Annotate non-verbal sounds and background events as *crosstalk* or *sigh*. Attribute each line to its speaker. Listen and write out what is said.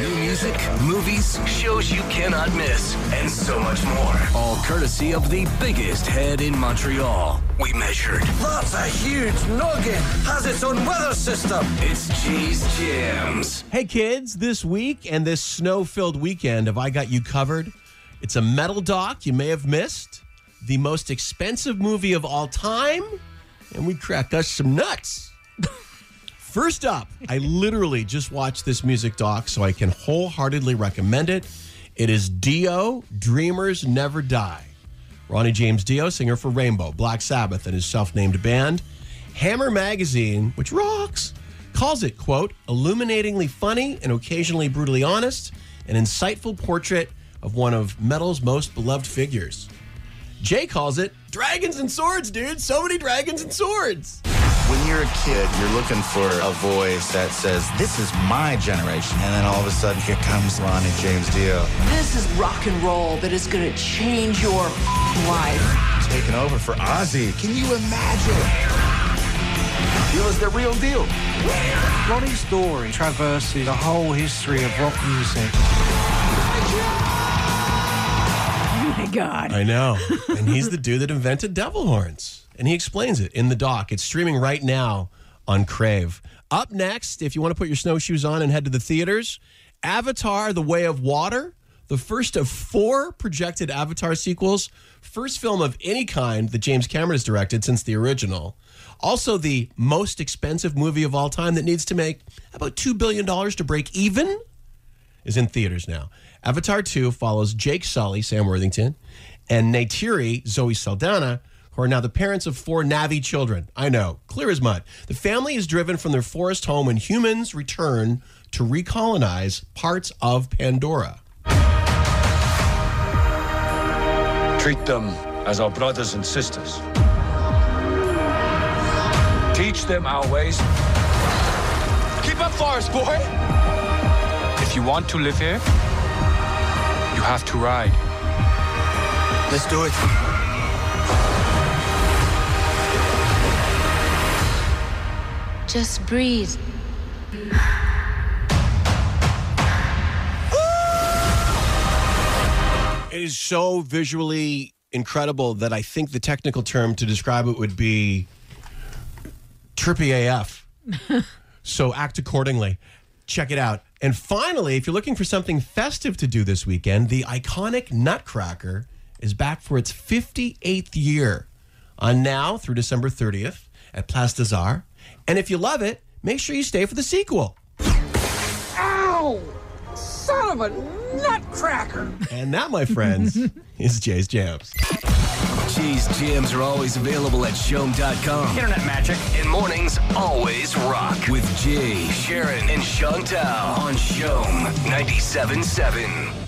Speaker 1: New music, movies, shows you cannot miss, and so much more. All courtesy of the biggest head in Montreal. We measured.
Speaker 2: That's a huge noggin. Has its own weather system.
Speaker 1: It's Jay's Jams.
Speaker 3: Hey kids, this week and this snow filled weekend, have I got you covered? It's a metal doc you may have missed, the most expensive movie of all time, and we crack us some nuts. First up, I literally just watched this music doc, so I can wholeheartedly recommend it. It is Dio, Dreamers Never Die. Ronnie James Dio, singer for Rainbow, Black Sabbath, and his self named band. Hammer Magazine, which rocks, calls it, quote, illuminatingly funny and occasionally brutally honest, an insightful portrait of one of metal's most beloved figures. Jay calls it dragons and swords, dude. So many dragons and swords.
Speaker 4: When you're a kid, you're looking for a voice that says, This is my generation. And then all of a sudden, here comes Ronnie James Dio.
Speaker 5: This is rock and roll that is going to change your life.
Speaker 4: Taking over for Ozzy. Can you imagine?
Speaker 2: Dio was the real deal.
Speaker 6: Ronnie's story traverses the whole history of rock music.
Speaker 7: Oh my God.
Speaker 3: I know. and he's the dude that invented devil horns. And he explains it in the doc. It's streaming right now on Crave. Up next, if you want to put your snowshoes on and head to the theaters, Avatar The Way of Water, the first of four projected Avatar sequels, first film of any kind that James Cameron has directed since the original. Also, the most expensive movie of all time that needs to make about $2 billion to break even is in theaters now. Avatar 2 follows Jake Sully, Sam Worthington, and Neytiri, Zoe Saldana, who are now the parents of four Na'vi children. I know, clear as mud. The family is driven from their forest home when humans return to recolonize parts of Pandora.
Speaker 8: Treat them as our brothers and sisters. Teach them our ways. Keep up, Forest Boy! If you want to live here, you have to ride.
Speaker 4: Let's do it.
Speaker 9: Just breathe.
Speaker 3: It is so visually incredible that I think the technical term to describe it would be trippy AF. *laughs* so act accordingly. Check it out. And finally, if you're looking for something festive to do this weekend, the iconic Nutcracker is back for its 58th year on now through December 30th at Place des Arts. And if you love it, make sure you stay for the sequel.
Speaker 5: Ow! Son of a nutcracker!
Speaker 3: And that, my friends, *laughs* is Jay's Jams.
Speaker 1: Jay's Jams are always available at CHOM.com.
Speaker 2: Internet magic.
Speaker 1: And mornings always rock with Jay, Sharon, and Chantal on Showm 97.7.